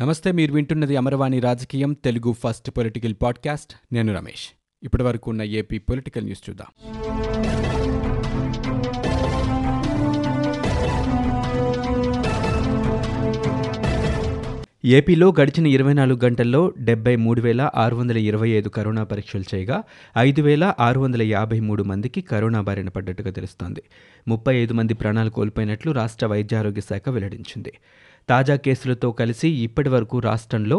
నమస్తే మీరు వింటున్నది అమరవాణి రాజకీయం తెలుగు ఫస్ట్ పొలిటికల్ పాడ్కాస్ట్. నేను రమేష్. ఇప్పటి వరకు ఉన్న ఏపీ పొలిటికల్ న్యూస్ చూద్దాం. ఏపీలో గడిచిన ఇరవై నాలుగు గంటల్లో డెబ్బై మూడు వేల ఆరు వందల ఇరవై ఐదు కరోనా పరీక్షలు చేయగా ఐదు వేల ఆరు వందల యాభై మూడు మందికి కరోనా బారిన పడ్డట్టుగా తెలుస్తోంది. ముప్పై ఐదు మంది ప్రాణాలు కోల్పోయినట్లు రాష్ట్ర వైద్యారోగ్య శాఖ వెల్లడించింది. తాజా కేసులతో కలిసి ఇప్పటి వరకు రాష్ట్రంలో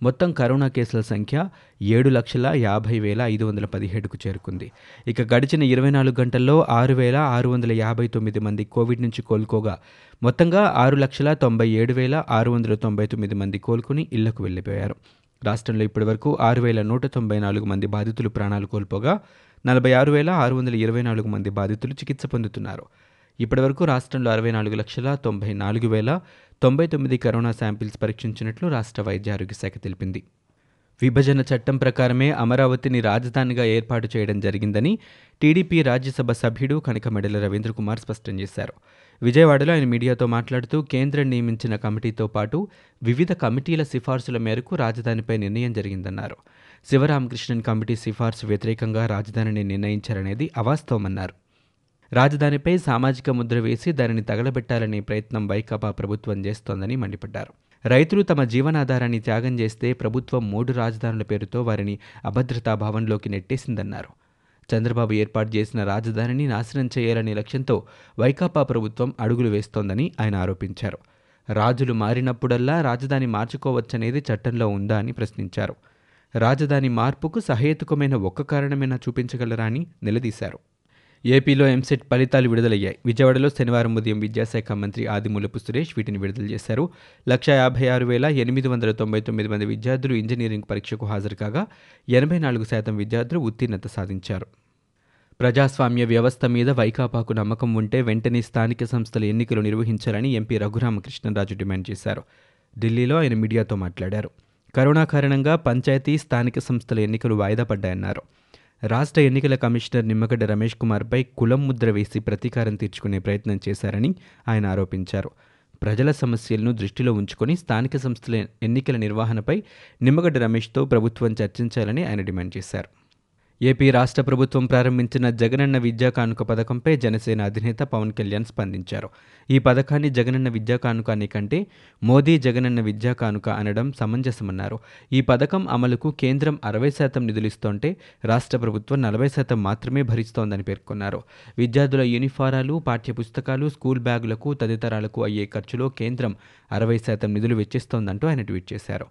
మొత్తం కరోనా కేసుల సంఖ్య ఏడు లక్షల యాభై వేల ఐదు వందల పదిహేడుకు చేరుకుంది. ఇక గడిచిన ఇరవై నాలుగు గంటల్లో ఆరు వేల ఆరు వందల యాభై తొమ్మిది మంది కోవిడ్ నుంచి కోలుకోగా మొత్తంగా ఆరు లక్షల తొంభై ఏడు వేల ఆరు వందల తొంభై తొమ్మిది మంది కోలుకుని ఇళ్ళకు వెళ్ళిపోయారు. రాష్ట్రంలో ఇప్పటివరకు ఆరు వేల నూట తొంభై నాలుగు మంది బాధితులు ప్రాణాలు కోల్పోగా నలభై ఆరు వేల ఆరు వందల ఇరవై నాలుగు మంది బాధితులు చికిత్స పొందుతున్నారు. ఇప్పటివరకు రాష్ట్రంలో అరవై నాలుగు లక్షల తొంభై నాలుగు వేల తొంభై తొమ్మిది కరోనా శాంపిల్స్ పరీక్షించినట్లు రాష్ట్ర వైద్య ఆరోగ్య శాఖ తెలిపింది. విభజన చట్టం ప్రకారమే అమరావతిని రాజధానిగా ఏర్పాటు చేయడం జరిగిందని టీడీపీ రాజ్యసభ సభ్యుడు కనకమెడల రవీంద్ర కుమార్ స్పష్టం చేశారు. విజయవాడలో ఆయన మీడియాతో మాట్లాడుతూ కేంద్రం నియమించిన కమిటీతో పాటు వివిధ కమిటీల సిఫార్సుల మేరకు రాజధానిపై నిర్ణయం జరిగిందన్నారు. శివరామకృష్ణన్ కమిటీ సిఫార్సు వ్యతిరేకంగా రాజధానిని నిర్ణయించారనేది అవాస్తవమన్నారు. రాజధానిపై సామాజిక ముద్ర వేసి దానిని తగలబెట్టాలనే ప్రయత్నం వైకాపా ప్రభుత్వం చేస్తోందని మండిపడ్డారు. రైతులు తమ జీవనాధారాన్ని త్యాగం చేస్తే ప్రభుత్వం మూడు రాజధానుల పేరుతో వారిని అభద్రతా భావంలోకి నెట్టేసిందన్నారు. చంద్రబాబు ఏర్పాటు చేసిన రాజధానిని నాశనం చేయాలనే లక్ష్యంతో వైకాపా ప్రభుత్వం అడుగులు వేస్తోందని ఆయన ఆరోపించారు. రాజులు మారినప్పుడల్లా రాజధాని మార్చుకోవచ్చనేది చట్టంలో ఉందా అని ప్రశ్నించారు. రాజధాని మార్పుకు సహేతుకమైన ఒక్క కారణమైనా చూపించగలరా అని నిలదీశారు. ఏపీలో ఎంసెట్ ఫలితాలు విడుదలయ్యాయి. విజయవాడలో శనివారం ఉదయం విద్యాశాఖ మంత్రి ఆదిమూలపు సురేష్ వీటిని విడుదల చేశారు. లక్ష యాభై ఆరు వేల ఎనిమిది వందల తొంభై తొమ్మిది మంది విద్యార్థులు ఇంజనీరింగ్ పరీక్షకు హాజరు కాగా ఎనభై నాలుగు శాతం విద్యార్థులు ఉత్తీర్ణత సాధించారు. ప్రజాస్వామ్య వ్యవస్థ మీద వైకాపాకు నమ్మకం ఉంటే వెంటనే స్థానిక సంస్థల ఎన్నికలు నిర్వహించాలని ఎంపీ రఘురామకృష్ణరాజు డిమాండ్ చేశారు. ఢిల్లీలో ఆయన మీడియాతో మాట్లాడారు. కరోనా కారణంగా పంచాయతీ స్థానిక సంస్థల ఎన్నికలు వాయిదా పడ్డాయన్నారు. రాష్ట్ర ఎన్నికల కమిషనర్ నిమ్మగడ్డ రమేష్ కుమార్పై కులం ముద్ర వేసి ప్రతీకారం తీర్చుకునే ప్రయత్నం చేశారని ఆయన ఆరోపించారు. ప్రజల సమస్యలను దృష్టిలో ఉంచుకొని స్థానిక సంస్థల ఎన్నికల నిర్వహణపై నిమ్మగడ్డ రమేష్తో ప్రభుత్వం చర్చించాలని ఆయన డిమాండ్ చేశారు. ఏపీ రాష్ట్ర ప్రభుత్వం ప్రారంభించిన జగనన్న విద్యా కానుక పథకంపై జనసేన అధినేత పవన్ కళ్యాణ్ స్పందించారు. ఈ పథకాన్ని జగనన్న విద్యా కానుక అనే కంటే మోదీ జగనన్న విద్యా కానుక అనడం సమంజసమన్నారు. ఈ పథకం అమలుకు కేంద్రం అరవై శాతం నిధులిస్తోంటే రాష్ట్ర ప్రభుత్వం నలభై శాతం మాత్రమే భరిస్తోందని పేర్కొన్నారు. విద్యార్థుల యూనిఫారాలు పాఠ్యపుస్తకాలు స్కూల్ బ్యాగులకు తదితరాలకు అయ్యే ఖర్చులో కేంద్రం అరవై శాతం నిధులు వెచ్చిస్తోందంటూ ఆయన ట్వీట్ చేశారు.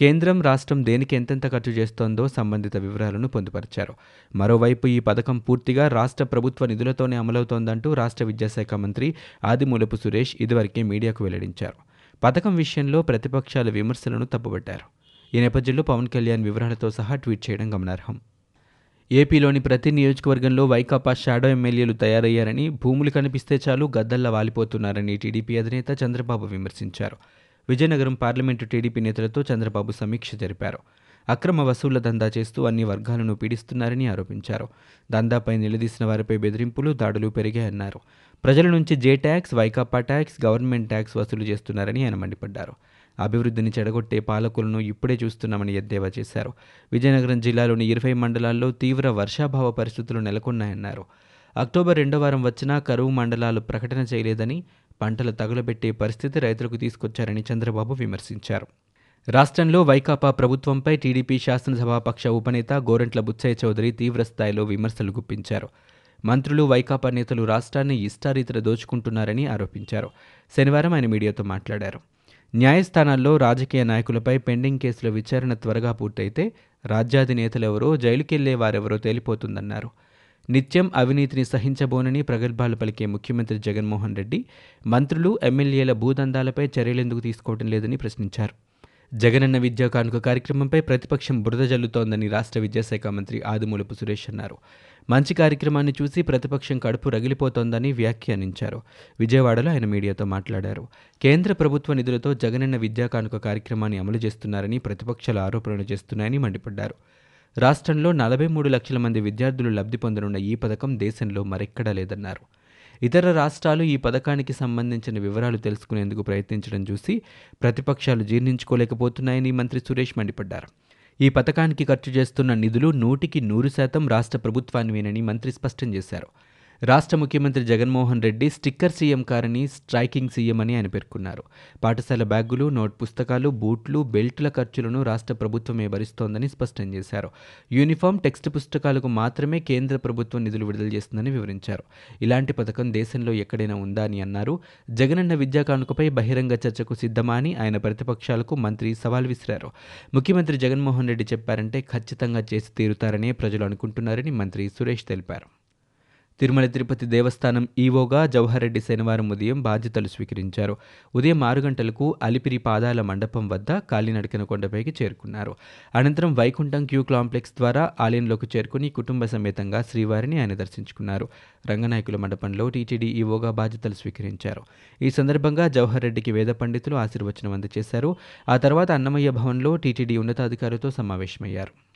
కేంద్రం రాష్ట్రం దేనికి ఎంతెంత ఖర్చు చేస్తోందో సంబంధిత వివరాలను పొందుపరిచారు. మరోవైపు ఈ పథకం పూర్తిగా రాష్ట్ర ప్రభుత్వ నిధులతోనే అమలవుతోందంటూ రాష్ట్ర విద్యాశాఖ మంత్రి ఆదిమూలపు సురేష్ ఇదివరకే మీడియాకు వెల్లడించారు. పథకం విషయంలో ప్రతిపక్షాల విమర్శలను తప్పుబట్టారు. ఈ నేపథ్యంలో పవన్ కళ్యాణ్ వివరాలతో సహా ట్వీట్ చేయడం గమనార్హం. ఏపీలోని ప్రతి నియోజకవర్గంలో వైకాపా షాడో ఎమ్మెల్యేలు తయారయ్యారని భూములు కనిపిస్తే చాలు గద్దల్లా వాలిపోతున్నారని టీడీపీ అధినేత చంద్రబాబు విమర్శించారు. విజయనగరం పార్లమెంటు టీడీపీ నేతలతో చంద్రబాబు సమీక్ష జరిపారు. అక్రమ వసూళ్ళ దందా చేస్తూ అన్ని వర్గాలను పీడిస్తున్నారని ఆరోపించారు. దందాపై నిలదీసిన వారిపై బెదిరింపులు దాడులు పెరిగాయన్నారు. ప్రజల నుంచి J tax Vaikapa tax government tax వసూలు చేస్తున్నారని ఆయన మండిపడ్డారు. అభివృద్ధిని చెడగొట్టే పాలకులను ఇప్పుడే చూస్తున్నామని ఎద్దేవా చేశారు. విజయనగరం జిల్లాలోని ఇరవై మండలాల్లో తీవ్ర వర్షాభావ పరిస్థితులు నెలకొన్నాయన్నారు. అక్టోబర్ రెండో వారం వచ్చినా కరువు మండలాలు ప్రకటన చేయలేదని పంటలు తగులబెట్టే పరిస్థితి రైతులకు తీసుకొచ్చారని చంద్రబాబు విమర్శించారు. రాష్ట్రంలో వైకాపా ప్రభుత్వంపై టీడీపీ శాసనసభాపక్ష ఉపనేత గోరంట్ల బుచ్చయ్య చౌదరి తీవ్రస్థాయిలో విమర్శలు గుప్పించారు. మంత్రులు వైకాపా నేతలు రాష్ట్రాన్ని ఇష్టారీతిన దోచుకుంటున్నారని ఆరోపించారు. శనివారం ఆయన మీడియాతో మాట్లాడారు. న్యాయస్థానాల్లో రాజకీయ నాయకులపై పెండింగ్ కేసుల విచారణ త్వరగా పూర్తయితే రాజ్యాధినేతలెవరో జైలుకెళ్ళే వారెవరో తేలిపోతుందన్నారు. నిత్యం అవినీతిని సహించబోనని ప్రగల్భాలు పలికే ముఖ్యమంత్రి జగన్మోహన్ రెడ్డి మంత్రులు ఎమ్మెల్యేల భూదందాలపై చర్యలెందుకు తీసుకోవడం లేదని ప్రశ్నించారు. జగనన్న విద్యా కానుక కార్యక్రమంపై ప్రతిపక్షం బురద జల్లుతోందని రాష్ట్ర విద్యాశాఖ మంత్రి ఆదిమూలపు సురేష్ అన్నారు. మంచి కార్యక్రమాన్ని చూసి ప్రతిపక్షం కడుపు రగిలిపోతోందని వ్యాఖ్యానించారు. విజయవాడలో ఆయన మీడియాతో మాట్లాడారు. కేంద్ర ప్రభుత్వ నిధులతో జగనన్న విద్యా కానుక కార్యక్రమాన్ని అమలు చేస్తున్నారని ప్రతిపక్షాలు ఆరోపణలు చేస్తున్నాయని మండిపడ్డారు. రాష్ట్రంలో నలభై మూడు లక్షల మంది విద్యార్థులు లబ్ధి పొందనున్న ఈ పథకం దేశంలో మరెక్కడా లేదన్నారు. ఇతర రాష్ట్రాలు ఈ పథకానికి సంబంధించిన వివరాలు తెలుసుకునేందుకు ప్రయత్నించడం చూసి ప్రతిపక్షాలు జీర్ణించుకోలేకపోతున్నాయని మంత్రి సురేష్ మండిపడ్డారు. ఈ పథకానికి ఖర్చు చేస్తున్న నిధులు నూటికి నూరు శాతం రాష్ట్ర ప్రభుత్వానివేనని మంత్రి స్పష్టం చేశారు. రాష్ట్ర ముఖ్యమంత్రి జగన్మోహన్ రెడ్డి స్టిక్కర్ సీఎం కారని స్ట్రైకింగ్ సీఎం అని ఆయన పేర్కొన్నారు. పాఠశాల బ్యాగులు నోట్ పుస్తకాలు బూట్లు బెల్టుల ఖర్చులను రాష్ట్ర ప్రభుత్వమే భరిస్తోందని స్పష్టం చేశారు. యూనిఫామ్ టెక్స్ట్ పుస్తకాలకు మాత్రమే కేంద్ర ప్రభుత్వం నిధులు విడుదల చేస్తుందని వివరించారు. ఇలాంటి పథకం దేశంలో ఎక్కడైనా ఉందా అని అన్నారు. జగనన్న విద్యా కానుకపై బహిరంగ చర్చకు సిద్ధమా అని ఆయన ప్రతిపక్షాలకు మంత్రి సవాల్ విసిరారు. ముఖ్యమంత్రి జగన్మోహన్ రెడ్డి చెప్పారంటే ఖచ్చితంగా చేసి తీరుతారనే ప్రజలు అనుకుంటున్నారని మంత్రి సురేష్ తెలిపారు. తిరుమల తిరుపతి దేవస్థానం ఈవోగా జవహర్ రెడ్డి శనివారం ఉదయం బాధ్యతలు స్వీకరించారు. ఉదయం ఆరు గంటలకు అలిపిరి పాదాల మండపం వద్ద కాలినడకన కొండపైకి చేరుకున్నారు. అనంతరం వైకుంఠం క్యూ కాంప్లెక్స్ ద్వారా ఆలయంలోకి చేరుకుని కుటుంబ సమేతంగా శ్రీవారిని ఆయన దర్శించుకున్నారు. రంగనాయకుల మండపంలో టీటీడీ ఈవోగా బాధ్యతలు స్వీకరించారు. ఈ సందర్భంగా జవహర్ రెడ్డికి వేద పండితులు ఆశీర్వచనం అందజేశారు. ఆ తర్వాత అన్నమయ్య భవన్లో టీటీడీ ఉన్నతాధికారులతో సమావేశమయ్యారు.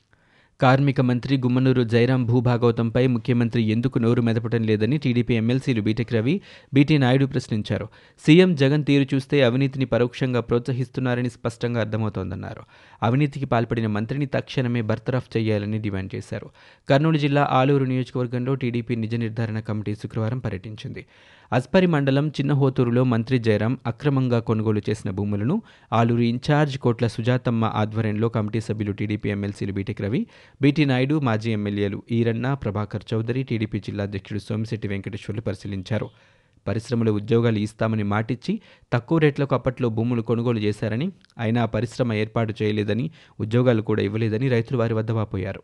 కార్మిక మంత్రి గుమ్మనూరు జైరాం భూభాగవతంపై ముఖ్యమంత్రి ఎందుకు నోరు మెదపటం లేదని టీడీపీ ఎమ్మెల్సీలు బీటెక్ రవి బీటీ నాయుడు ప్రశ్నించారు. సీఎం జగన్ తీరు చూస్తే అవినీతిని పరోక్షంగా ప్రోత్సహిస్తున్నారని స్పష్టంగా అర్థమవుతోందన్నారు. అవినీతికి పాల్పడిన మంత్రిని తక్షణమే బర్తరఫ్ చేయాలని డిమాండ్ చేశారు. కర్నూలు జిల్లా ఆలూరు నియోజకవర్గంలో టీడీపీ నిజ నిర్ధారణ కమిటీ శుక్రవారం పర్యటించింది. అస్పరి మండలం చిన్నహోతూరులో మంత్రి జయరాం అక్రమంగా కొనుగోలు చేసిన భూములను ఆలూరు ఇన్ఛార్జ్ కోట్ల సుజాతమ్మ ఆధ్వర్యంలో కమిటీ సభ్యులు టీడీపీ ఎమ్మెల్సీలు బీటెక్ రవి బీటీ నాయుడు మాజీ ఎమ్మెల్యేలు ఈరన్న ప్రభాకర్ చౌదరి టీడీపీ జిల్లా అధ్యక్షుడు సోమిశెట్టి వెంకటేశ్వర్లు పరిశీలించారు. పరిశ్రమలు ఉద్యోగాలు ఇస్తామని మాటిచ్చి తక్కువ రేట్లకు అప్పట్లో భూములు కొనుగోలు చేశారని అయినా పరిశ్రమ ఏర్పాటు చేయలేదని ఉద్యోగాలు కూడా ఇవ్వలేదని రైతులు వారి వద్ద వాపోయారు.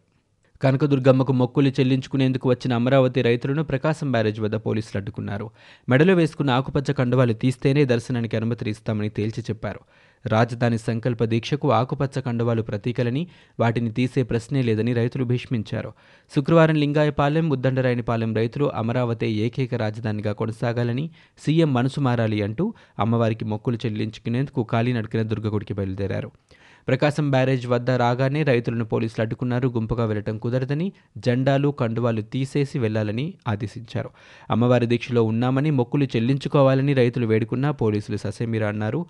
కనకదుర్గమ్మకు మొక్కులు చెల్లించుకునేందుకు వచ్చిన అమరావతి రైతులను ప్రకాశం బ్యారేజ్ వద్ద పోలీసులు అడ్డుకున్నారు. మెడలో వేసుకున్న ఆకుపచ్చ కండువాలు తీస్తేనే దర్శనానికి అనుమతి ఇస్తామని తేల్చి చెప్పారు. రాజధాని సంకల్ప దీక్షకు ఆకుపచ్చ కండువాలు ప్రతీకలని వాటిని తీసే ప్రశ్నే లేదని రైతులు భీష్మించారు. శుక్రవారం లింగాయపాలెం ఉద్దండరాయనిపాలెం రైతులు అమరావతి ఏకైక రాజధానిగా కొనసాగాలని సీఎం మనసు మారాలి అంటూ అమ్మవారికి మొక్కులు చెల్లించుకునేందుకు కాలినడకిన దుర్గగుడికి బయలుదేరారు. ప్రకాశం బ్యారేజ్ వద్ద రాగానే రైతులను పోలీసులు అడ్డుకున్నారు. గుంపుగా వెళ్ళటం కుదరదని జెండాలు కండువాలు తీసేసి వెళ్ళాలని ఆదేశించారు. అమ్మవారి దీక్షలో ఉన్నామని మొక్కులు చెల్లించుకోవాలని రైతులు వేడుకున్నా పోలీసులు ససేమిరా అన్నారు.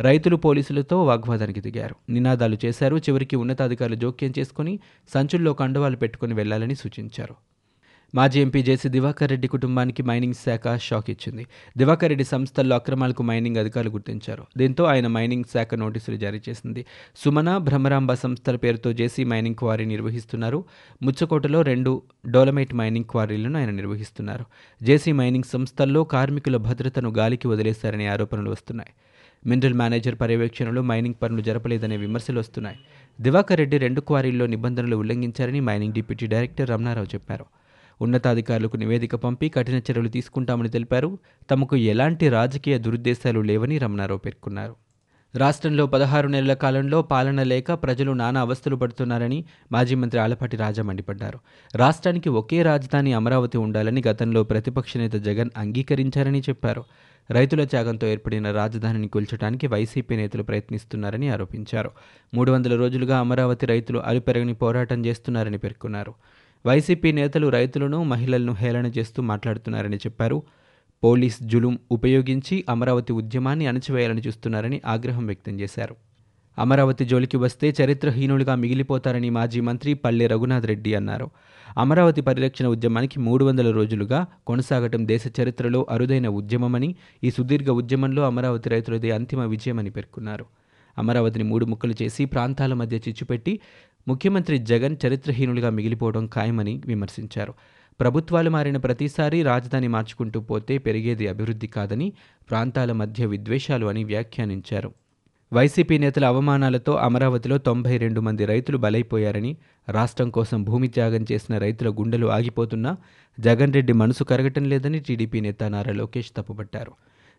రైతులు పోలీసులతో వాగ్వాదానికి దిగారు. నినాదాలు చేశారు. చివరికి ఉన్నతాధికారులు జోక్యం చేసుకుని సంచుల్లో కండువాలు పెట్టుకుని వెళ్ళాలని సూచించారు. మాజీ ఎంపీ జేసీ దివాకర్ రెడ్డి కుటుంబానికి మైనింగ్ శాఖ షాక్ ఇచ్చింది. దివాకర్ రెడ్డి సంస్థల్లో అక్రమాలకు మైనింగ్ అధికారులు గుర్తించారు. దీంతో ఆయన మైనింగ్ శాఖ నోటీసులు జారీ చేసింది. సుమన భ్రమరాంబ సంస్థల పేరుతో జేసీ మైనింగ్ క్వారీ నిర్వహిస్తున్నారు. ముచ్చకోటలో రెండు డోలమైట్ మైనింగ్ క్వారీలను ఆయన నిర్వహిస్తున్నారు. జేసీ మైనింగ్ సంస్థల్లో కార్మికుల భద్రతను గాలికి వదిలేశారనే ఆరోపణలు వస్తున్నాయి. మినరల్ మేనేజర్ పర్యవేక్షణలో మైనింగ్ పనులు జరపలేదనే విమర్శలు వస్తున్నాయి. దివాకర్ రెడ్డి రెండు క్వారీల్లో నిబంధనలు ఉల్లంఘించారని మైనింగ్ డిప్యూటీ డైరెక్టర్ రమణారావు చెప్పారు. ఉన్నతాధికారులకు నివేదిక పంపి కఠిన చర్యలు తీసుకుంటామని తెలిపారు. తమకు ఎలాంటి రాజకీయ దురుద్దేశాలు లేవని రమణారావు పేర్కొన్నారు. రాష్ట్రంలో పదహారు నెలల కాలంలో పాలన లేక ప్రజలు నానా అవస్థలు పడుతున్నారని మాజీ మంత్రి ఆలపాటి రాజా మండిపడ్డారు. రాష్ట్రానికి ఒకే రాజధాని అమరావతి ఉండాలని గతంలో ప్రతిపక్ష నేత జగన్ అంగీకరించారని చెప్పారు. రైతుల త్యాగంతో ఏర్పడిన రాజధానిని కూల్చడానికి వైసీపీ నేతలు ప్రయత్నిస్తున్నారని ఆరోపించారు. మూడు వందల రోజులుగా అమరావతి రైతులు అలుపెరగని పోరాటం చేస్తున్నారని పేర్కొన్నారు. వైసీపీ నేతలు రైతులను మహిళలను హేళన చేస్తూ మాట్లాడుతున్నారని చెప్పారు. పోలీస్ జులుం ఉపయోగించి అమరావతి ఉద్యమాన్ని అణచివేయాలని చూస్తున్నారని ఆగ్రహం వ్యక్తం చేశారు. అమరావతి జోలికి వస్తే చరిత్రహీనులుగా మిగిలిపోతారని మాజీ మంత్రి పల్లె రఘునాథ్ రెడ్డి అన్నారు. అమరావతి పరిరక్షణ ఉద్యమానికి మూడు వందల రోజులుగా కొనసాగటం దేశ చరిత్రలో అరుదైన ఉద్యమమని ఈ సుదీర్ఘ ఉద్యమంలో అమరావతి రైతులదే అంతిమ విజయమని పేర్కొన్నారు. అమరావతిని మూడు ముక్కలు చేసి ప్రాంతాల మధ్య చిచ్చుపెట్టి ముఖ్యమంత్రి జగన్ చరిత్రహీనులుగా మిగిలిపోవడం ఖాయమని విమర్శించారు. ప్రభుత్వాలు మారిన ప్రతిసారి రాజధాని మార్చుకుంటూ పోతే పెరిగేది అభివృద్ధి కాదని ప్రాంతాల మధ్య విద్వేషాలు అని వ్యాఖ్యానించారు. వైసీపీ నేతల అవమానాలతో అమరావతిలో తొంభై రెండు మంది రైతులు బలైపోయారని రాష్ట్రం కోసం భూమి త్యాగం చేసిన రైతుల గుండెలు ఆగిపోతున్నా జగన్ రెడ్డి మనసు కరగటం లేదని టీడీపీ నేత నారా లోకేష్ తప్పుపట్టారు.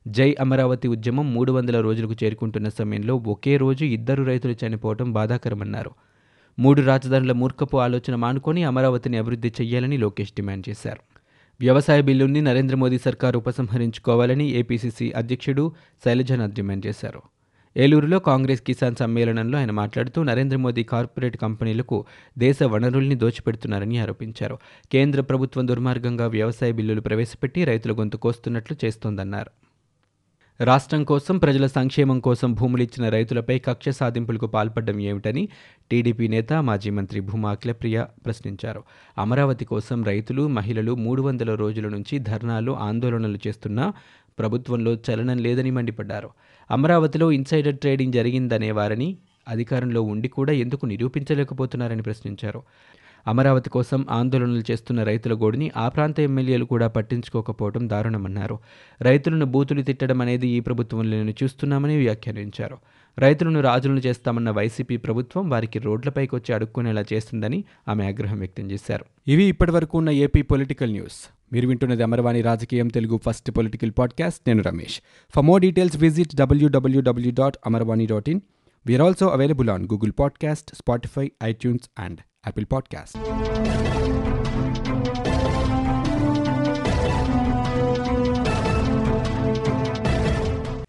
జై అమరావతి ఉద్యమం మూడు వందల రోజులకు చేరుకుంటున్న సమయంలో ఒకే రోజు ఇద్దరు రైతులు చనిపోవడం బాధాకరమన్నారు. మూడు రాజధానుల మూర్ఖపు ఆలోచన మానుకొని అమరావతిని అభివృద్ధి చేయాలని లోకేష్ డిమాండ్ చేశారు. వ్యవసాయ బిల్లుని నరేంద్ర మోదీ సర్కారు ఉపసంహరించుకోవాలని ఏపీసీసీ అధ్యక్షుడు శైలజనాథ్ డిమాండ్ చేశారు. ఏలూరులో కాంగ్రెస్ కిసాన్ సమ్మేళనంలో ఆయన మాట్లాడుతూ నరేంద్ర మోదీ కార్పొరేట్ కంపెనీలకు దేశ వనరుల్ని దోచిపెడుతున్నారని ఆరోపించారు. కేంద్ర ప్రభుత్వం దుర్మార్గంగా వ్యవసాయ బిల్లులు ప్రవేశపెట్టి రైతుల గొంతు కోస్తున్నట్లు చేస్తోందన్నారు. రాష్ట్రం కోసం ప్రజల సంక్షేమం కోసం భూములు ఇచ్చిన రైతులపై కక్ష సాధింపులకు పాల్పడడం ఏమిటని టీడీపీ నేత మాజీ మంత్రి భూమా అఖిలప్రియ ప్రశ్నించారు. అమరావతి కోసం రైతులు మహిళలు మూడు వందల రోజుల నుంచి ధర్నాలు ఆందోళనలు చేస్తున్నా ప్రభుత్వంలో చలనం లేదని మండిపడ్డారు. అమరావతిలో ఇన్సైడర్ ట్రేడింగ్ జరిగిందనేవారని అధికారంలో ఉండి కూడా ఎందుకు నిరూపించలేకపోతున్నారని ప్రశ్నించారు. అమరావతి కోసం ఆందోళనలు చేస్తున్న రైతుల గోడిని ఆ ప్రాంత ఎమ్మెల్యేలు కూడా పట్టించుకోకపోవడం దారుణమన్నారు. రైతులను బూతులు తిట్టడం అనేది ఈ ప్రభుత్వంలో నేను చూస్తున్నామని వ్యాఖ్యానించారు. రైతులను రాజులను చేస్తామన్న వైసీపీ ప్రభుత్వం వారికి రోడ్లపైకి వచ్చి అడుక్కునేలా చేస్తుందని ఆమె ఆగ్రహం వ్యక్తం చేశారు. ఇవి ఇప్పటివరకు ఉన్న ఏపీ పొలిటికల్ న్యూస్. మీరు వింటున్నది అమరవాణి రాజకీయం తెలుగు ఫస్ట్ పొలిటికల్ పాడ్కాస్ట్. నేను Ramesh. For more details visit W W W dot Amarvani dot in we are also available on Google podcast Spotify iTunes and Apple Podcast.